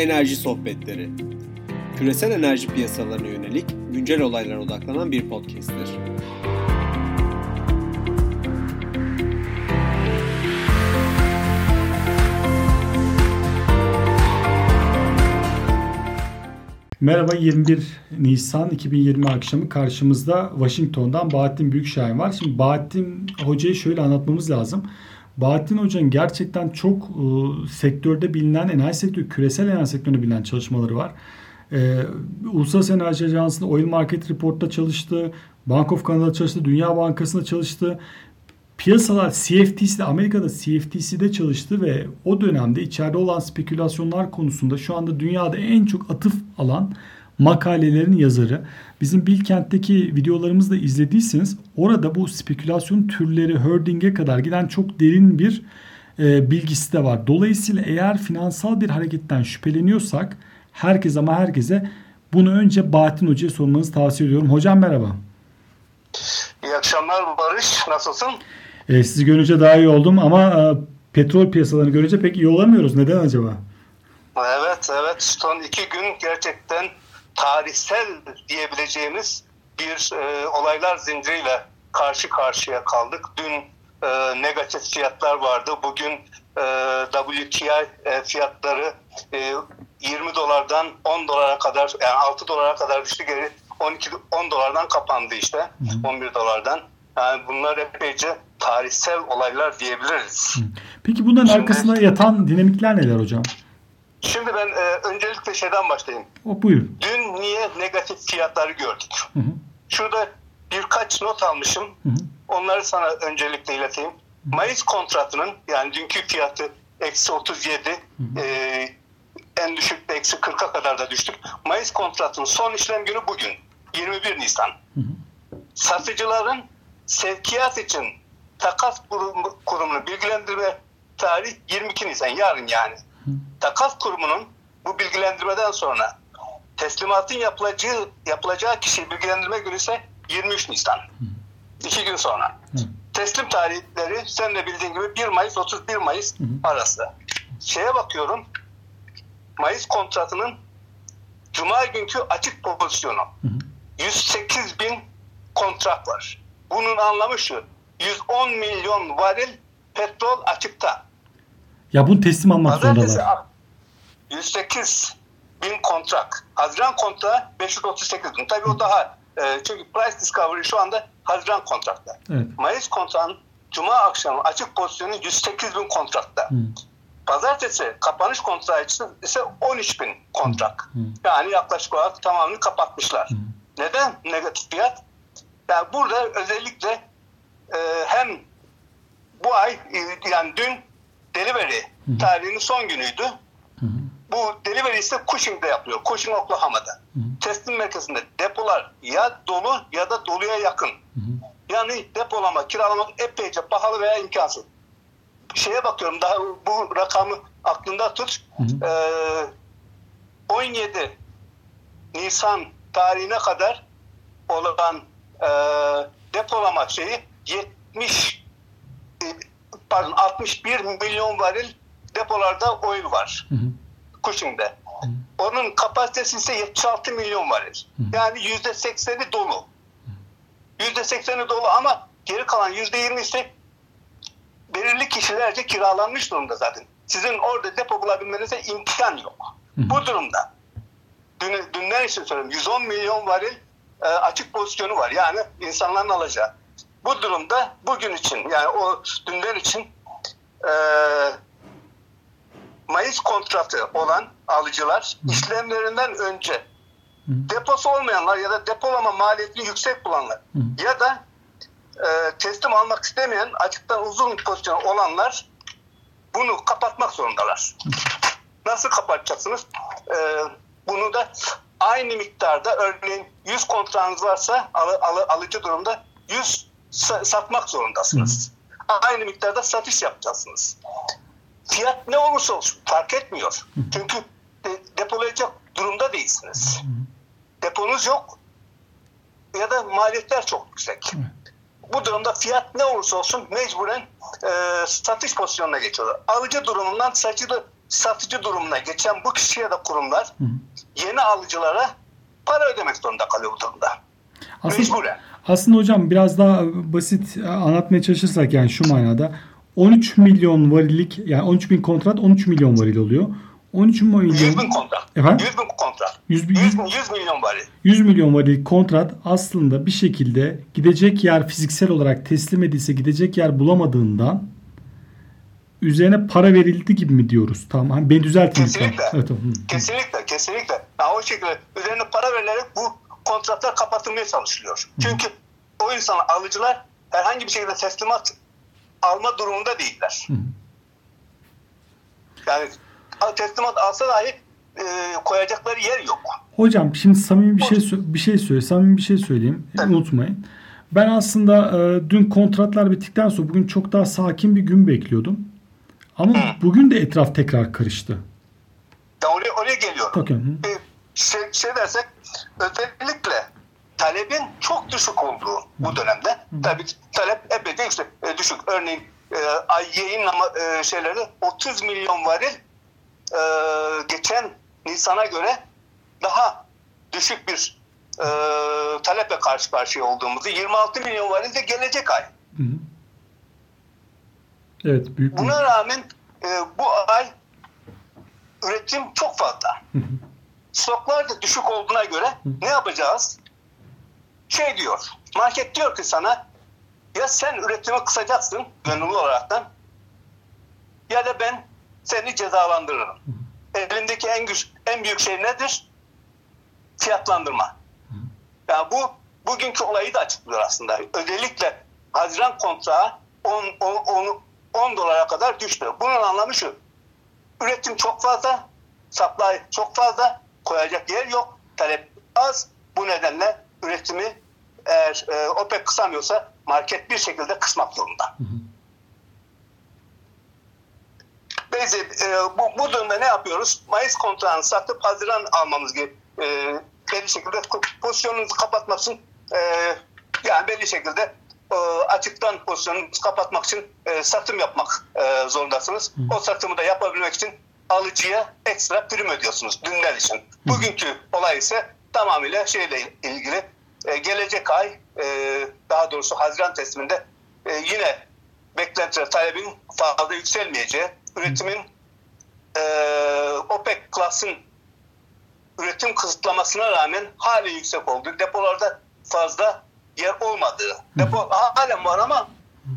Enerji Sohbetleri Küresel enerji piyasalarına yönelik güncel olaylara odaklanan bir podcast'tir. Merhaba 21 Nisan 2020 akşamı karşımızda Washington'dan Bahattin Büyükşahin var. Şimdi Bahattin Hoca'yı şöyle anlatmamız lazım. Bahattin Hoca'nın gerçekten çok e, sektörde bilinen, enerji sektörü, küresel enerji sektöründe bilinen çalışmaları var. E, Uluslararası Enerji Ajansı'nda Oil Market Report'ta çalıştı. Bank of Canada'da çalıştı. Dünya Bankası'nda çalıştı. Piyasalar CFTC'de Amerika'da CFTC'de çalıştı ve o dönemde içeride olan spekülasyonlar konusunda şu anda dünyada en çok atıf alan makalelerin yazarı. Bizim Bilkent'teki videolarımızı da izlediyseniz orada bu spekülasyon türleri herding'e kadar giden çok derin bir e, bilgisi de var. Dolayısıyla eğer finansal bir hareketten şüpheleniyorsak herkes ama herkese bunu önce Bahattin Hoca'ya sormanızı tavsiye ediyorum. Hocam merhaba. İyi akşamlar Barış. Nasılsın? E, sizi görünce daha iyi oldum ama e, petrol piyasalarını görünce pek iyi olamıyoruz. Neden acaba? Evet evet son iki gün gerçekten tarihsel diyebileceğimiz bir e, olaylar zinciriyle karşı karşıya kaldık. Dün e, negatif fiyatlar vardı. Bugün e, WTI e, fiyatları e, 20 dolardan 10 dolara kadar yani 6 dolara kadar düştü geri 12 10 dolardan kapandı işte. Hı hı. 11 dolardan. Yani bunlar epeyce tarihsel olaylar diyebiliriz. Peki bunların Şimdi, arkasında yatan dinamikler neler hocam? Şimdi ben e, öncelikle şeyden başlayayım. O buyur. Dün niye negatif fiyatları gördük? Hı hı. Şurada birkaç not almışım. Hı hı. Onları sana öncelikle ileteyim. Hı hı. Mayıs kontratının yani dünkü fiyatı eksi 37 hı hı. E, en düşük de eksi 40'a kadar da düştük. Mayıs kontratının son işlem günü bugün. 21 Nisan. Hı hı. Satıcıların sevkiyat için takas kurumu, kurumunu bilgilendirme tarih 22 Nisan yarın yani. Hı. Takas kurumunun bu bilgilendirmeden sonra teslimatın yapılacağı yapılacağı kişiyi bilgilendirme günü ise 23 Nisan. Hı. İki gün sonra. Hı. Teslim tarihleri sen de bildiğin gibi 1 Mayıs 31 Mayıs hı arası. Şeye bakıyorum. Mayıs kontratının Cuma günkü açık pozisyonu. Hı. 108 bin kontrat var. Bunun anlamı şu. 110 milyon varil petrol açıkta. Ya bunu teslim almak zorundalar. 108 bin kontrak. Haziran kontrağı 538 bin. Tabii o daha e, çünkü price discovery şu anda Haziran kontrakta. Evet. Mayıs kontrağın Cuma akşamı açık pozisyonu 108 bin kontrakta. Hı. Pazartesi kapanış kontrağı ise 13 bin kontrak. Hı. Yani yaklaşık olarak tamamını kapatmışlar. Hı. Neden negatif fiyat? Yani burada özellikle e, hem bu ay e, yani dün delivery tarihinin son günüydü. Hı. Bu delivery ise Cushing'de yapılıyor. Cushing Oklahoma'da. Hı. Teslim merkezinde depolar ya dolu ya da doluya yakın. Yani depolama, kiralamak epeyce pahalı veya imkansız. Şeye bakıyorum daha bu rakamı aklında tut. Ee, 17 Nisan tarihine kadar olan e, depolama şeyi 70 pardon 61 milyon varil depolarda oil var. Hı hı. Cushing'de. Onun kapasitesi ise 76 milyon varil. Hı. Yani yüzde sekseni dolu. Yüzde sekseni dolu ama geri kalan yüzde yirmisi belirli kişilerce kiralanmış durumda zaten. Sizin orada depo bulabilmenize imkan yok. Hı. Bu durumda dün, dünden için söylüyorum 110 milyon varil e, açık pozisyonu var. Yani insanların alacağı. Bu durumda bugün için yani o dünden için e, Mayıs kontratı olan alıcılar işlemlerinden önce deposu olmayanlar ya da depolama maliyetini yüksek bulanlar ya da e, teslim almak istemeyen açıktan uzun pozisyon olanlar bunu kapatmak zorundalar. Nasıl kapatacaksınız? E, bunu da aynı miktarda örneğin 100 kontrağınız varsa al, al, alıcı durumda 100 satmak zorundasınız. Hı. Aynı miktarda satış yapacaksınız. Fiyat ne olursa olsun fark etmiyor. Hı. Çünkü de, depolayacak durumda değilsiniz. Hı. Deponuz yok ya da maliyetler çok yüksek. Hı. Bu durumda fiyat ne olursa olsun mecburen e, satış pozisyonuna geçiyorlar. Alıcı durumundan satıcı satıcı durumuna geçen bu kişi ya da kurumlar yeni alıcılara para ödemek zorunda kalıyor bu durumda. Aslında, Mecburen. Aslında hocam biraz daha basit anlatmaya çalışırsak yani şu manada 13 milyon varillik yani 13 bin kontrat 13 milyon varil oluyor. 13 milyon 100 bin kontrat. Efendim? 100 bin kontrat. 100, 100, 100, 100 milyon varil. 100 milyon varil kontrat aslında bir şekilde gidecek yer fiziksel olarak teslim edilse gidecek yer bulamadığından üzerine para verildi gibi mi diyoruz? Tamam. Hani beni düzeltin. Kesinlikle. Evet, tamam. Kesinlikle. Kesinlikle. Yani o şekilde üzerine para verilerek bu kontratlar kapatılmaya çalışılıyor. Çünkü o insan alıcılar herhangi bir şekilde teslimat alma durumunda değiller. Yani teslimat alsa dahi e, koyacakları yer yok. Hocam şimdi samimi bir şey bir şey söyle. Samimi bir şey söyleyeyim. Evet. Unutmayın. Ben aslında e, dün kontratlar bittikten sonra bugün çok daha sakin bir gün bekliyordum. Ama Hı. bugün de etraf tekrar karıştı. Ya oraya, oraya geliyorum. Okay. Ee, şey, şey dersek özellikle talebin çok düşük olduğu Hı. bu dönemde. Hı. Tabii talep epey işte e, düşük. Örneğin e, ay yayınlama e, şeyleri 30 milyon varil e, geçen Nisan'a göre daha düşük bir e, taleple karşı karşıya olduğumuzu 26 milyon varil de gelecek ay. Hı hı. Evet, büyük Buna rağmen e, bu ay üretim çok fazla. Stoklar da düşük olduğuna göre ne yapacağız? Şey diyor, market diyor ki sana ya sen üretimi kısacaksın gönüllü olaraktan ya da ben seni cezalandırırım. Elindeki en güç, en büyük şey nedir? Fiyatlandırma. Yani bu bugünkü olayı da açıklıyor aslında. Özellikle Haziran kontrağı 10, 10, 10, 10 dolara kadar düştü. Bunun anlamı şu. Üretim çok fazla, supply çok fazla, koyacak yer yok, talep az. Bu nedenle üretimi eğer e, OPEC kısamıyorsa market bir şekilde kısmak zorunda. Hı e, bu, bu durumda ne yapıyoruz? Mayıs kontrağını satıp Haziran almamız gerekiyor. E, belli şekilde pozisyonunuzu kapatmak için e, yani belli şekilde e, açıktan pozisyonunuzu kapatmak için e, satım yapmak e, zorundasınız. Hı. O satımı da yapabilmek için alıcıya ekstra prim ödüyorsunuz dünler için. Bugünkü olay ise tamamıyla şeyle ilgili e, gelecek ay e, daha doğrusu Haziran tesliminde e, yine beklenti talebin fazla yükselmeyeceği, üretimin e, OPEC Plus'ın üretim kısıtlamasına rağmen hali yüksek olduğu, depolarda fazla yer olmadığı. Depo halen var ama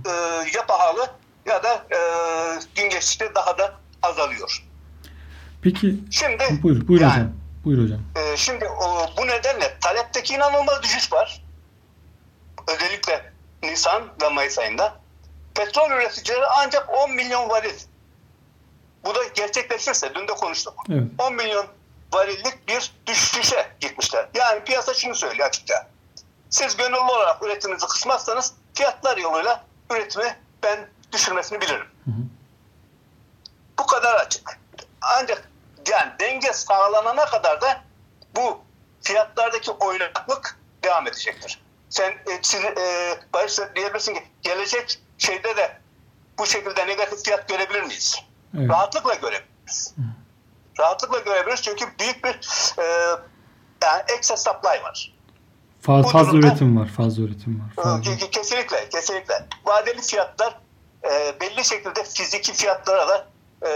e, ya pahalı ya da e, gün geçtikçe daha da azalıyor. Peki. Şimdi buyur, buyur yani, hocam. Buyur hocam. E, şimdi o, bu nedenle talepteki inanılmaz düşüş var. Özellikle Nisan ve Mayıs ayında. Petrol üreticileri ancak 10 milyon varil. Bu da gerçekleşirse, dün de konuştuk. Evet. 10 milyon varillik bir düşüşe gitmişler. Yani piyasa şunu söylüyor açıkça. Siz gönüllü olarak üretiminizi kısmazsanız fiyatlar yoluyla üretimi ben düşürmesini bilirim. Hı hı. Bu kadar açık. Ancak yani denge sağlanana kadar da bu fiyatlardaki oynaklık devam edecektir. Sen e, siz, e, Barış diyebilirsin ki gelecek şeyde de bu şekilde negatif fiyat görebilir miyiz? Evet. Rahatlıkla görebiliriz. Hı rahatlıkla görebiliriz. Çünkü büyük bir e, yani excess supply var. Fazla, fazla durumda, üretim var. Fazla üretim var. Fazla. Kesinlikle. Kesinlikle. Vadeli fiyatlar e, belli şekilde fiziki fiyatlara da e,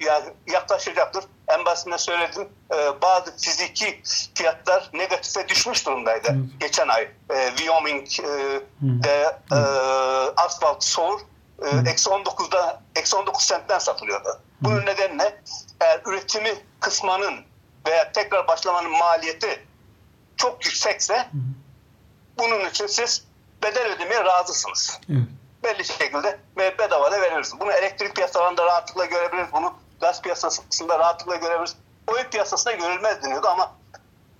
yani yaklaşacaktır. En basitinden söyledim. E, bazı fiziki fiyatlar negatife düşmüş durumdaydı. Evet. Geçen ay e, Wyoming'de e, e, asfalt soğur e, eksi 19'da eksi 19 sentten satılıyordu. Bunun nedenle eğer üretimi kısmanın veya tekrar başlamanın maliyeti çok yüksekse bunun için siz bedel ödemeye razısınız. Evet. Belli şekilde bedava da veririz. Bunu elektrik piyasalarında rahatlıkla görebiliriz. Bunu gaz piyasasında rahatlıkla görebiliriz. Oyun piyasasında görülmez deniyordu ama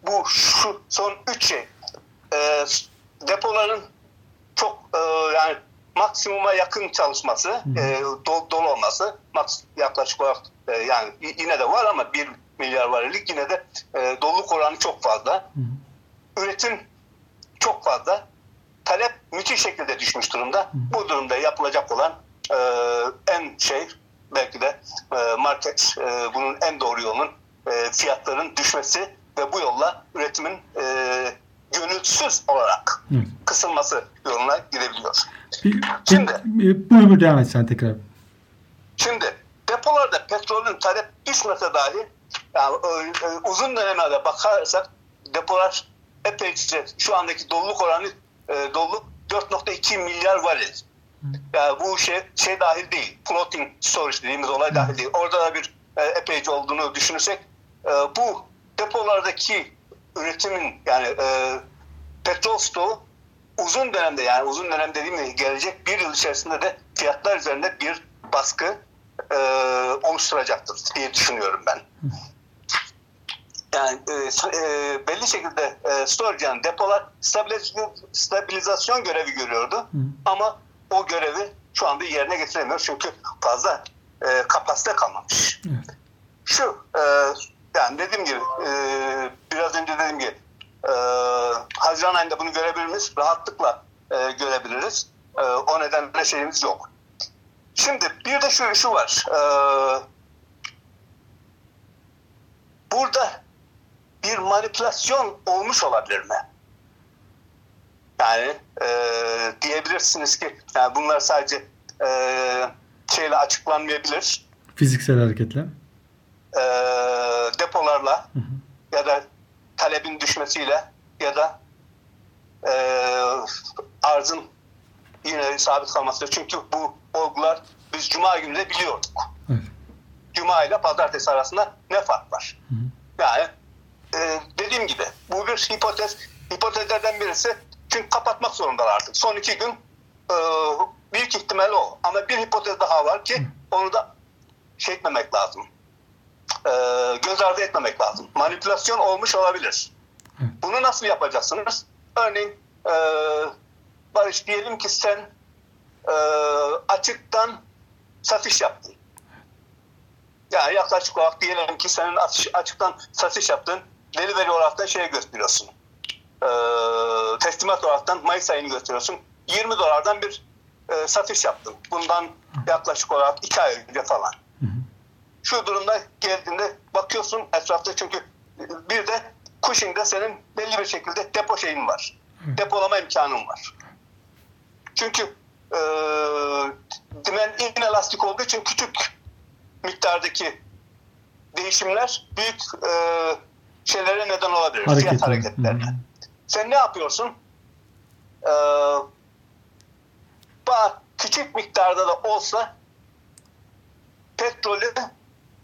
bu şu son üç şey. E, depoların çok e, yani maksimuma yakın çalışması, e, dolu, dolu olması yaklaşık olarak e, yani yine de var ama 1 milyar varillik yine de e, doluluk oranı çok fazla. Hı. Üretim çok fazla. Talep müthiş şekilde düşmüş durumda. Bu durumda yapılacak olan e, en şey belki de e, market e, bunun en doğru yolunun e, fiyatların düşmesi ve bu yolla üretimin e, gönülsüz olarak Hı. kısılması yoluna gidebiliyor. Bir, şimdi buyur buyur devam et sen tekrar. Şimdi depolarda petrolün talep düşmese dahi yani, e, e, uzun dönemlerde bakarsak depolar epeyce şu andaki doluluk oranı e, doluluk 4.2 milyar varil. Yani bu şey şey dahil değil. Floating storage dediğimiz olay dahil değil. Orada da bir e, epeyce olduğunu düşünürsek e, bu depolardaki üretimin yani e, petrol stoğu uzun dönemde yani uzun dönem dediğim gelecek bir yıl içerisinde de fiyatlar üzerinde bir baskı e, oluşturacaktır diye düşünüyorum ben. Yani e, e, belli şekilde e, storage yani depolar stabilizasyon, stabilizasyon görevi görüyordu. Hı. Ama o görevi şu anda yerine getiremiyor. Çünkü fazla e, kapasite kalmamış. Evet. Şu e, yani dediğim gibi e, biraz önce dediğim gibi e, Haziran ayında bunu görebiliriz. Rahatlıkla e, görebiliriz. E, o nedenle şeyimiz yok. Şimdi bir de şu, şu var. E, burada bir manipülasyon olmuş olabilir mi? Yani e, diyebilirsiniz ki yani bunlar sadece e, şeyle açıklanmayabilir. Fiziksel hareketle. E, depolarla hı hı. ya da talebin düşmesiyle ya da e, arzın yine sabit kalması. Çünkü bu olgular biz Cuma günü de biliyorduk. Evet. Cuma ile Pazartesi arasında ne fark var? Hı hı. Yani e, dediğim gibi bu bir hipotez. Hipotezlerden birisi çünkü kapatmak zorundalar artık. Son iki gün e, büyük ihtimal o. Ama bir hipotez daha var ki onu da şey etmemek lazım. E, göz ardı etmemek lazım. Manipülasyon olmuş olabilir. Bunu nasıl yapacaksınız? Örneğin e, Barış diyelim ki sen e, açıktan satış yaptın. Yani yaklaşık olarak diyelim ki senin açıktan satış yaptın. Delivery olarak da şeye gösteriyorsun e, teslimat olaraktan Mayıs ayını gösteriyorsun. 20 dolardan bir e, satış yaptım. Bundan yaklaşık olarak 2 ay önce falan. Şu durumda geldiğinde bakıyorsun etrafta çünkü bir de Cushing'de senin belli bir şekilde depo şeyin var. Depolama imkanın var. Çünkü e, dimen inelastik olduğu için küçük miktardaki değişimler büyük e, şeylere neden olabilir. Hareket fiyat hareketlerine. Hı. Sen ne yapıyorsun? Ee, küçük miktarda da olsa petrolü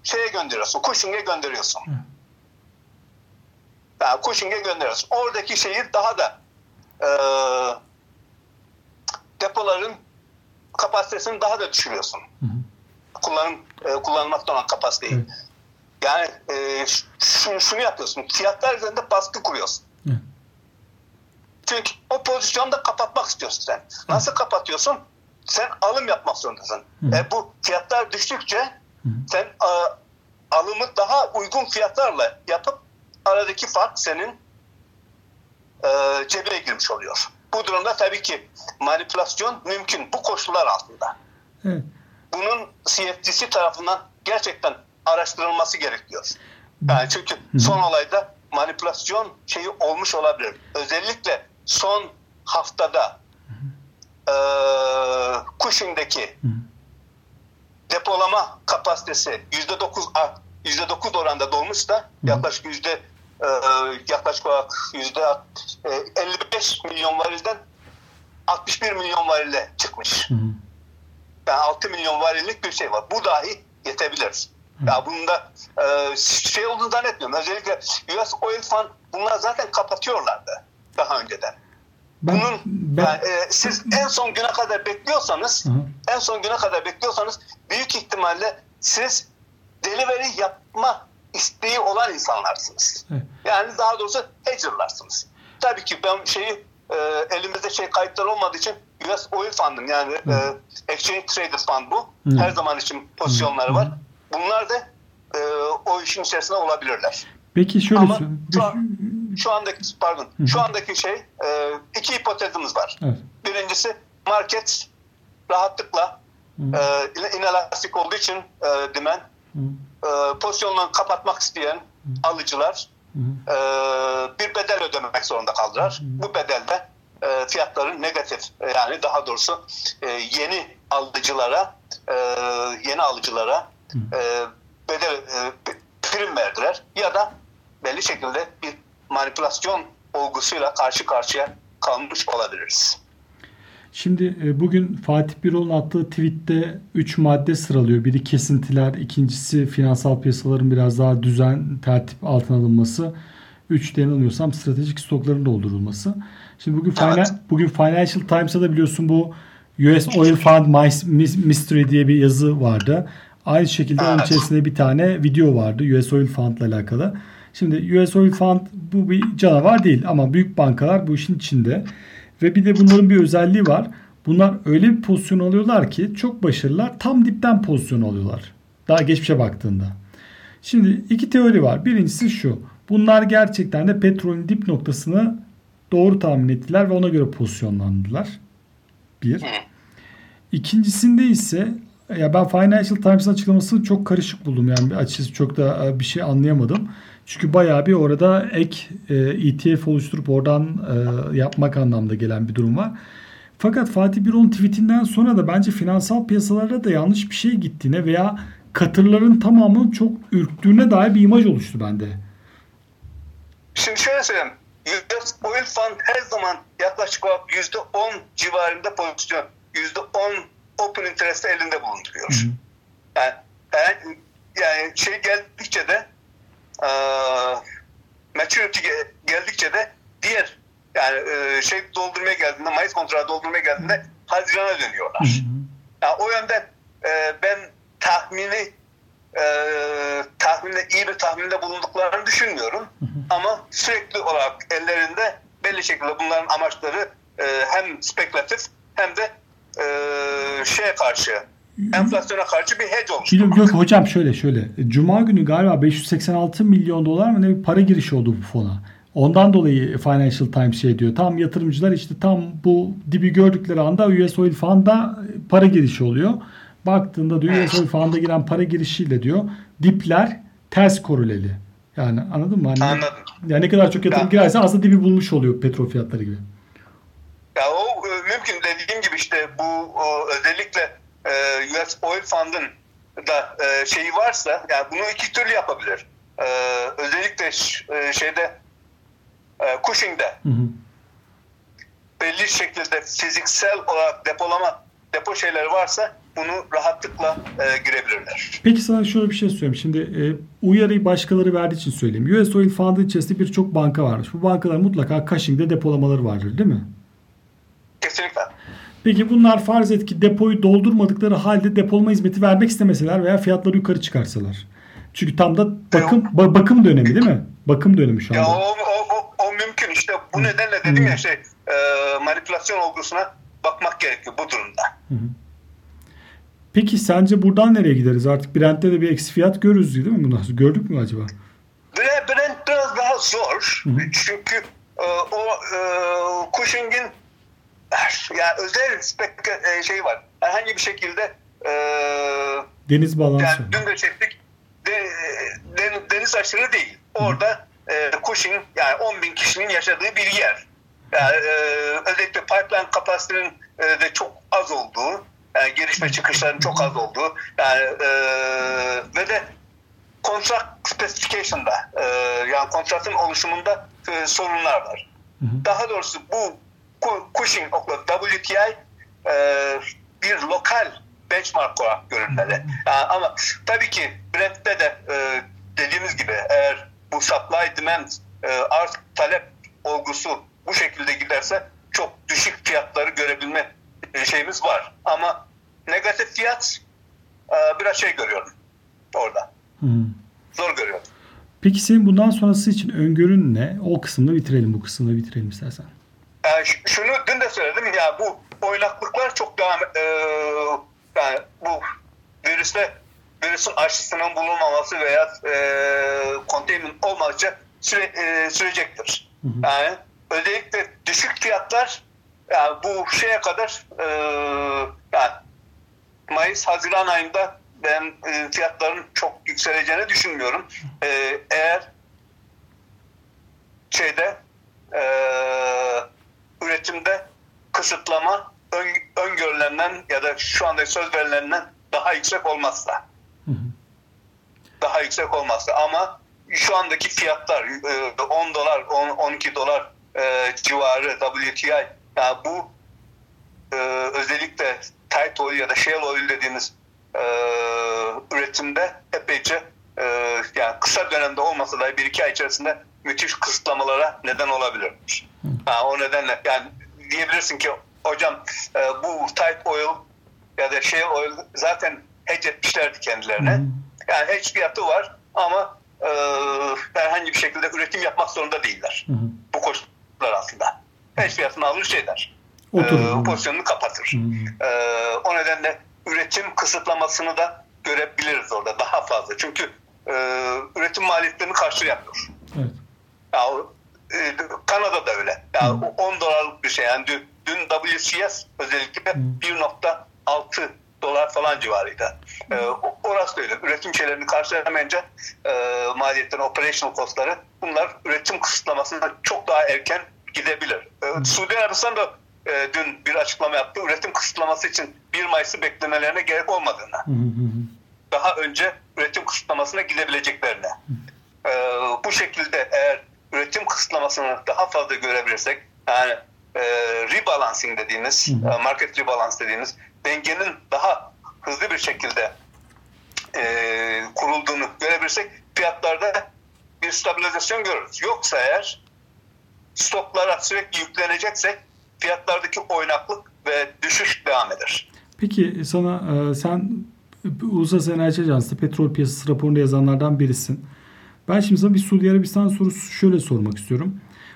şeye gönderiyorsun. Cushing'e gönderiyorsun. Hı. Yani Cushing'e gönderiyorsun. Oradaki şeyi daha da e, depoların kapasitesini daha da düşürüyorsun. Hı Kullanım, e, kullanılmakta olan kapasiteyi. Hı. Yani e, şunu, şunu yapıyorsun. Fiyatlar üzerinde baskı kuruyorsun. Hı. Çünkü o pozisyonda kapatmak istiyorsun sen. Nasıl kapatıyorsun? Sen alım yapmak zorundasın. E, bu fiyatlar düştükçe Hı. sen a, alımı daha uygun fiyatlarla yapıp aradaki fark senin e, cebine girmiş oluyor. Bu durumda tabii ki manipülasyon mümkün bu koşullar altında. Hı. Bunun CFTC tarafından gerçekten araştırılması gerekiyor. Yani çünkü son olayda manipülasyon şeyi olmuş olabilir. Özellikle son haftada e, Cushing'deki depolama kapasitesi yüzde dokuz yüzde dokuz oranda dolmuş da yaklaşık yüzde e, yaklaşık olarak yüzde 55 e, milyon varilden 61 milyon varile çıkmış. Yani 6 milyon varillik bir şey var. Bu dahi yetebilir. Ya bunda e, şey olduğunu zannetmiyorum. Özellikle US Oil Fund bunlar zaten kapatıyorlardı daha önceden. Ben, Bunun ben, yani, e, siz en son güne kadar bekliyorsanız hı. en son güne kadar bekliyorsanız büyük ihtimalle siz delivery yapma isteği olan insanlarsınız. Hı. Yani daha doğrusu hedgerlarsınız. Tabii ki ben şeyi e, elimizde şey kayıtlar olmadığı için US Oil Fund'ım yani e, Exchange Traded Fund bu. Hı. Her zaman için pozisyonları var. Bunlar da e, o işin içerisinde olabilirler. Peki şöyle Ama şu, an, şu andaki pardon Hı. şu andaki şey e, iki hipotezimiz var. Evet. Birincisi market rahatlıkla e, inelastik olduğu için e, dimen e, pozisyonlarını kapatmak isteyen alıcılar e, bir bedel ödemek zorunda kaldılar. Bu bedelde e, fiyatların negatif e, yani daha doğrusu e, yeni alıcılara e, yeni alıcılara e, bedel e, prim verdiler ya da belli şekilde bir manipülasyon olgusuyla karşı karşıya kalmış olabiliriz. Şimdi e, bugün Fatih Birol'un attığı tweette 3 madde sıralıyor. Biri kesintiler, ikincisi finansal piyasaların biraz daha düzen, tertip altına alınması. Üç de yanılmıyorsam stratejik stokların doldurulması. Şimdi bugün, evet. bugün Financial Times'da da biliyorsun bu US Oil Fund Mystery diye bir yazı vardı. Aynı şekilde evet. onun içerisinde bir tane video vardı US Oil Fund ile alakalı. Şimdi US Oil Fund bu bir canavar değil ama büyük bankalar bu işin içinde. Ve bir de bunların bir özelliği var. Bunlar öyle bir pozisyon alıyorlar ki çok başarılılar. Tam dipten pozisyon alıyorlar. Daha geçmişe baktığında. Şimdi iki teori var. Birincisi şu. Bunlar gerçekten de petrolün dip noktasını doğru tahmin ettiler ve ona göre pozisyonlandılar. Bir. İkincisinde ise ya ben Financial Times'ın açıklamasını çok karışık buldum. Yani açıkçası çok da e, bir şey anlayamadım. Çünkü bayağı bir orada ek ETF e oluşturup oradan e, yapmak anlamda gelen bir durum var. Fakat Fatih Birol'un tweetinden sonra da bence finansal piyasalara da yanlış bir şey gittiğine veya katırların tamamının çok ürktüğüne dair bir imaj oluştu bende. Şimdi şöyle söyleyeyim. US Oil Fund her zaman yaklaşık olarak %10 civarında pozisyon, %10 open interest elinde bulunduruyor. Hı hı. Yani, yani, yani şey geldikçe de e, maturity geldikçe de diğer yani e, şey doldurmaya geldiğinde Mayıs kontrağı doldurmaya geldiğinde Haziran'a dönüyorlar. Hı hı. Yani o yönden e, ben tahmini e, tahminde iyi bir tahminde bulunduklarını düşünmüyorum. Hı hı. Ama sürekli olarak ellerinde belli şekilde bunların amaçları e, hem spekülatif hem de e, şeye karşı enflasyona karşı bir hedge oluşturmak. Yok hocam şöyle şöyle. Cuma günü galiba 586 milyon dolar mı ne bir para girişi oldu bu fona. Ondan dolayı Financial Times şey diyor. Tam yatırımcılar işte tam bu dibi gördükleri anda US Oil Fund'a para girişi oluyor. Baktığında diyor US Oil Fund'a giren para girişiyle diyor dipler ters koreleli. Yani anladın mı? Hani, Anladım. Yani ne kadar çok yatırım ya, girerse aslında dibi bulmuş oluyor petrol fiyatları gibi. Mümkün dediğim gibi işte bu o, özellikle e, US Oil Fund'ın da e, şeyi varsa yani bunu iki türlü yapabilir. E, özellikle şeyde e, Cushing'de hı hı. belli şekilde fiziksel olarak depolama depo şeyleri varsa bunu rahatlıkla e, girebilirler. Peki sana şöyle bir şey söyleyeyim. Şimdi e, uyarıyı başkaları verdiği için söyleyeyim. US Oil Fund'ın içerisinde birçok banka varmış. Bu bankalar mutlaka Cushing'de depolamaları vardır değil mi? Kesinlikle. Peki bunlar farz et ki depoyu doldurmadıkları halde depolama hizmeti vermek istemeseler veya fiyatları yukarı çıkarsalar. Çünkü tam da bakım ba- bakım dönemi değil mi? Bakım dönemi şu anda. Ya o, o, o, o mümkün işte bu nedenle dedim ya şey e, manipülasyon olgusuna bakmak gerekiyor bu durumda. Hı hı. Peki sence buradan nereye gideriz? Artık Brent'te de bir eksi fiyat görürüz değil mi? Bunu gördük mü acaba? Brent biraz daha zor. Hı hı. Çünkü e, o e, Cushing'in yani özel spek e, şey var. Herhangi bir şekilde e, deniz balansı. Yani dün de çektik. De, de, deniz aşırı değil. Orada e, Cushing yani 10 bin kişinin yaşadığı bir yer. Yani e, özellikle pipeline kapasitenin e, de çok az olduğu yani giriş ve çıkışların çok az olduğu yani e, ve de kontrat specification'da e, yani kontratın oluşumunda e, sorunlar var. Hı hı. Daha doğrusu bu Cushing okla WTI e, bir lokal benchmark olarak görünmeli. Yani ama tabii ki Brent'te de e, dediğimiz gibi eğer bu supply demand e, arz talep olgusu bu şekilde giderse çok düşük fiyatları görebilme e, şeyimiz var. Ama negatif fiyat e, biraz şey görüyorum orada. Hmm. Zor görüyorum. Peki senin bundan sonrası için öngörün ne? O kısımda bitirelim, bu kısımda bitirelim istersen. E, şunu dün de söyledim ya bu oynaklıklar çok devam e, yani bu virüste virüsün aşısının bulunmaması veya e, containment olmadıkça süre, e, sürecektir. Hı hı. Yani özellikle düşük fiyatlar yani bu şeye kadar e, yani Mayıs-Haziran ayında ben e, fiyatların çok yükseleceğini düşünmüyorum. E, eğer şeyde e, üretimde kısıtlama ön, öngörülenden ya da şu anda söz verilenden daha yüksek olmazsa. Hı hı. Daha yüksek olmazsa ama şu andaki fiyatlar 10 dolar, 10, 12 dolar e, civarı WTI yani bu e, özellikle tight oil ya da shale oil dediğimiz e, üretimde epeyce e, yani kısa dönemde olmasa da bir iki ay içerisinde müthiş kısıtlamalara neden olabilir. Ha, o nedenle yani diyebilirsin ki hocam e, bu tight oil ya da shale oil zaten hedge etmişlerdi kendilerine. Hı. Yani hedge fiyatı var ama e, herhangi bir şekilde üretim yapmak zorunda değiller. Hı. Bu koşullar aslında. Hedge fiyatını alır şeyler. Oturur. E, pozisyonunu kapatır. Hı. E, o nedenle üretim kısıtlamasını da görebiliriz orada daha fazla. Çünkü e, üretim maliyetlerini karşılayamıyor. Evet. Ya, e, Kanada'da öyle. Yani Hı. 10 dolarlık bir şey. Yani dün, dün WCS özellikle 1.6 dolar falan civarıydı. E, orası da öyle. Üretim şeylerini karşılayamayınca e, maliyetlerin, operational costları bunlar üretim kısıtlamasına çok daha erken gidebilir. E, Suudi Arabistan da e, dün bir açıklama yaptı. Üretim kısıtlaması için 1 Mayıs'ı beklemelerine gerek olmadığını. Daha önce üretim kısıtlamasına gidebileceklerini. E, bu şekilde eğer üretim kısıtlamasını daha fazla görebilirsek yani e, rebalancing dediğimiz, e, market rebalance dediğimiz dengenin daha hızlı bir şekilde e, kurulduğunu görebilirsek fiyatlarda bir stabilizasyon görürüz. Yoksa eğer stoklara sürekli yükleneceksek fiyatlardaki oynaklık ve düşüş devam eder. Peki sana e, sen Uluslararası Enerji Ajansı petrol piyasası raporunda yazanlardan birisin. Ben şimdi sana bir Suudi Arabistan sorusu şöyle sormak istiyorum.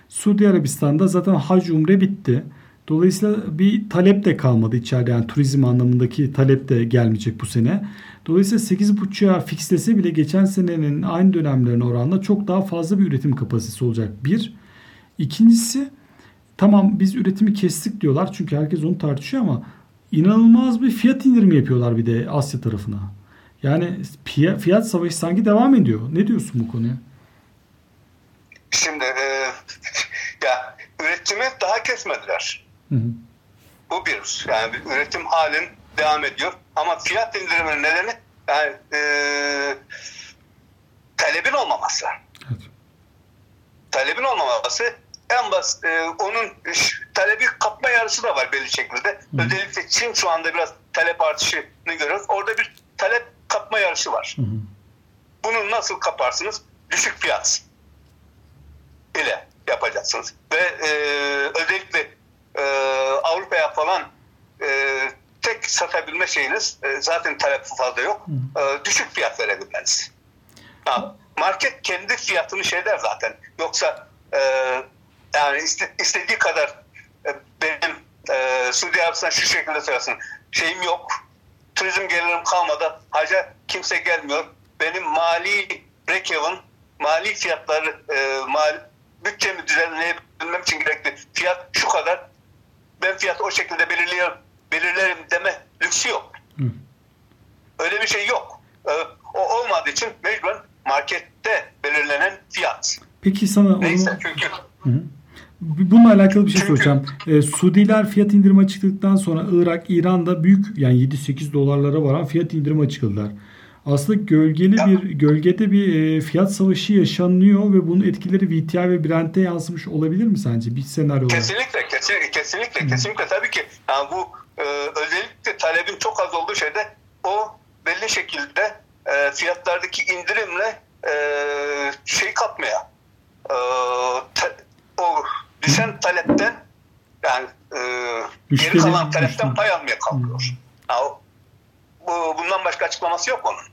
Suudi Arabistan'da zaten hac umre bitti. Dolayısıyla bir talep de kalmadı içeride. Yani turizm anlamındaki talep de gelmeyecek bu sene. Dolayısıyla 8.5'a fixlese bile geçen senenin aynı dönemlerine oranla çok daha fazla bir üretim kapasitesi olacak. Bir. İkincisi tamam biz üretimi kestik diyorlar. Çünkü herkes onu tartışıyor ama inanılmaz bir fiyat indirimi yapıyorlar bir de Asya tarafına. Yani fiyat savaşı sanki devam ediyor. Ne diyorsun bu konuya? Şimdi e, ya üretimi daha kesmediler. Hı hı. Bu bir. Yani üretim halin devam ediyor. Ama fiyat indiriminin nedeni yani e, talebin olmaması. Evet. Talebin olmaması en basit e, onun talebi kapma yarısı da var belli şekilde. Hı. Özellikle Çin şu anda biraz talep artışını görüyoruz. Orada bir talep kapma yarışı var. Hı hı. Bunu nasıl kaparsınız? Düşük fiyat ile yapacaksınız. Ve e, özellikle e, Avrupa'ya falan e, tek satabilme şeyiniz e, zaten talep fazla yok. E, düşük fiyat verebilmeniz. Ha, market kendi fiyatını şey der zaten. Yoksa e, yani iste, istediği kadar e, benim e, Suudi Arabistan şu şekilde söylesin. Şeyim yok. Turizm gelirim kalmadı. Haca kimse gelmiyor. Benim mali break-even, mali fiyatları, e, mal, bütçemi düzenleyebilmem için gerekli fiyat şu kadar. Ben fiyatı o şekilde belirliyorum, belirlerim deme lüksü yok. Hı. Öyle bir şey yok. E, o olmadığı için mecburen markette belirlenen fiyat. Peki sana Neyse onu... çünkü... Hı. Bununla alakalı bir şey soracağım. E, Suudiler fiyat indirimi açıkladıktan sonra Irak, İran'da büyük yani 7-8 dolarlara varan fiyat indirimi açıkladılar. Aslında gölgeli bir gölgede bir e, fiyat savaşı yaşanıyor ve bunun etkileri VTI ve Brent'e yansımış olabilir mi sence bir senaryo Kesinlikle, kesinlikle, kesinlikle, kesinlikle tabii ki. Yani bu e, özellikle talebin çok az olduğu şeyde o belli şekilde e, fiyatlardaki indirimle e, şey katmaya e, te, o düşen talepten yani e, geri kalan talepten pay almaya kalkıyor. Yani, bu, bundan başka açıklaması yok onun.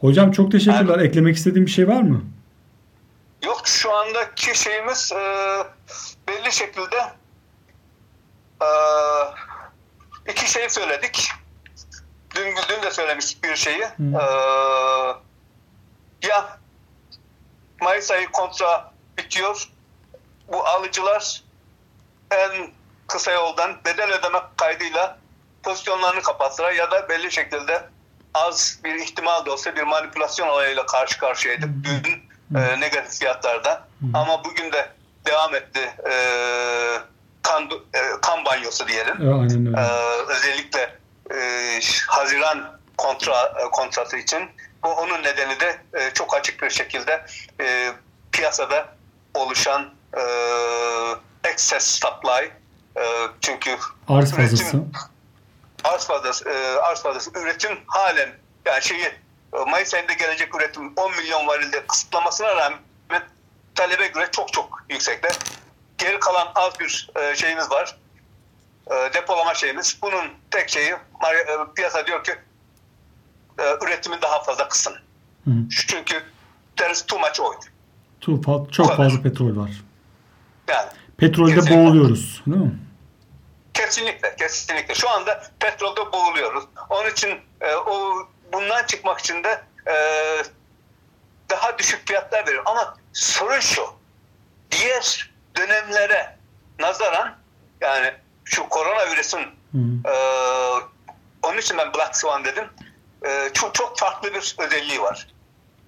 Hocam çok teşekkürler. Yani, Eklemek istediğin bir şey var mı? Yok şu andaki şeyimiz e, belli şekilde e, iki şey söyledik. Dün, dün de söylemiştik bir şeyi. E, ya Mayıs ayı kontra bitiyor. Bu alıcılar en kısa yoldan bedel ödemek kaydıyla pozisyonlarını kapattılar ya da belli şekilde az bir ihtimal de olsa bir manipülasyon olayıyla karşı karşıyaydık dün e, negatif fiyatlarda. Ama bugün de devam etti e, kan, e, kan banyosu diyelim. E, aynen öyle. E, özellikle e, Haziran kontra e, kontratı için. Bu onun nedeni de e, çok açık bir şekilde e, piyasada oluşan e, excess supply e, çünkü Arz üretim- fazlası. arz fazlası, e, arz fazlası üretim halen yani şeyi e, Mayıs ayında gelecek üretim 10 milyon varilde kısıtlamasına rağmen talebe göre çok çok yüksekte. Geri kalan az bir e, şeyimiz var. E, depolama şeyimiz. Bunun tek şeyi e, piyasa diyor ki e, üretimi daha fazla kısın. Hı. Çünkü there is too much oil. Çok fa- Çok kadar. fazla petrol var. Yani Petrolde Kesinlikle. boğuluyoruz. Değil mi? Kesinlikle, kesinlikle. Şu anda petrolde boğuluyoruz. Onun için e, o bundan çıkmak için de e, daha düşük fiyatlar veriyor. Ama sorun şu, diğer dönemlere nazaran yani şu koronavirüsün e, onun için ben Black Swan dedim. E, çok çok farklı bir özelliği var.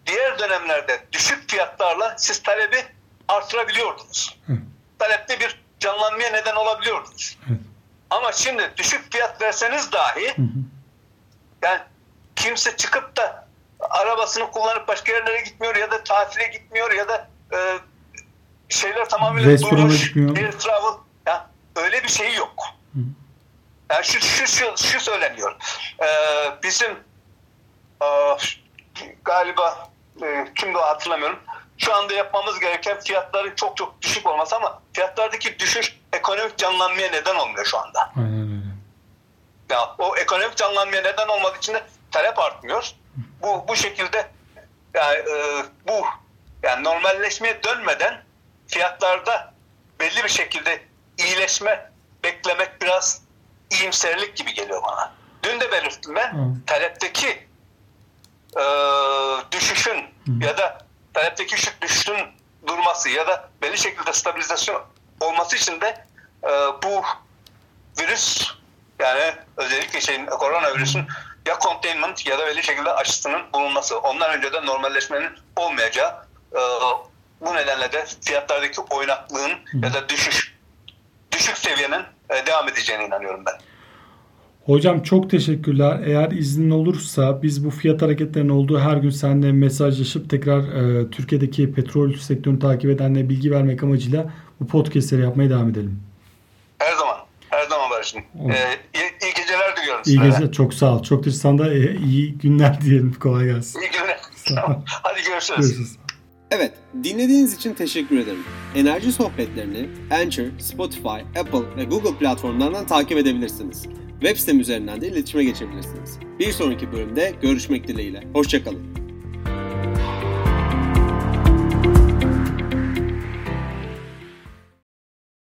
Diğer dönemlerde düşük fiyatlarla siz talebi artırabiliyordunuz. Hı. Talepte bir canlanmaya neden olabiliyordunuz. Evet. Ama şimdi düşük fiyat verseniz dahi Hı hı. yani kimse çıkıp da arabasını kullanıp başka yerlere gitmiyor ya da tatile gitmiyor ya da e, şeyler tamamıyla durmuş. Air travel. Ya, öyle bir şey yok. Hı. Yani şu, şu, şu, şu söyleniyor. E, bizim e, galiba e, kimdi o hatırlamıyorum. Şu anda yapmamız gereken fiyatların çok çok düşük olması ama fiyatlardaki düşüş ekonomik canlanmaya neden olmuyor şu anda. Aynen. Ya o ekonomik canlanmaya neden olmadığı için de talep artmıyor. Bu bu şekilde yani e, bu yani normalleşmeye dönmeden fiyatlarda belli bir şekilde iyileşme beklemek biraz iyimserlik gibi geliyor bana. Dün de belirttim ben. Hı. Talepteki e, düşüşün ya da talepteki düşüşün durması ya da belli şekilde stabilizasyon olması için de e, bu virüs yani özellikle şeyin koronavirüsün ya containment ya da belli şekilde aşısının bulunması. Ondan önce de normalleşmenin olmayacağı e, bu nedenle de fiyatlardaki oynaklığın ya da düşüş düşük seviyenin e, devam edeceğine inanıyorum ben. Hocam çok teşekkürler. Eğer iznin olursa biz bu fiyat hareketlerinin olduğu her gün seninle mesajlaşıp tekrar e, Türkiye'deki petrol sektörünü takip edenlere bilgi vermek amacıyla bu podcastleri yapmaya devam edelim. Her zaman. Her zaman Barış'ım. Olur. E, iyi, iyi geceler diliyorum İyi sizlere. geceler. Çok sağ ol. Çok teşekkür sana da e, iyi günler diyelim. Kolay gelsin. İyi günler. Sağ ol. Hadi görüşürüz. Görüşürüz. Evet, dinlediğiniz için teşekkür ederim. Enerji sohbetlerini Anchor, Spotify, Apple ve Google platformlarından takip edebilirsiniz. Web sitem üzerinden de iletişime geçebilirsiniz. Bir sonraki bölümde görüşmek dileğiyle. Hoşçakalın.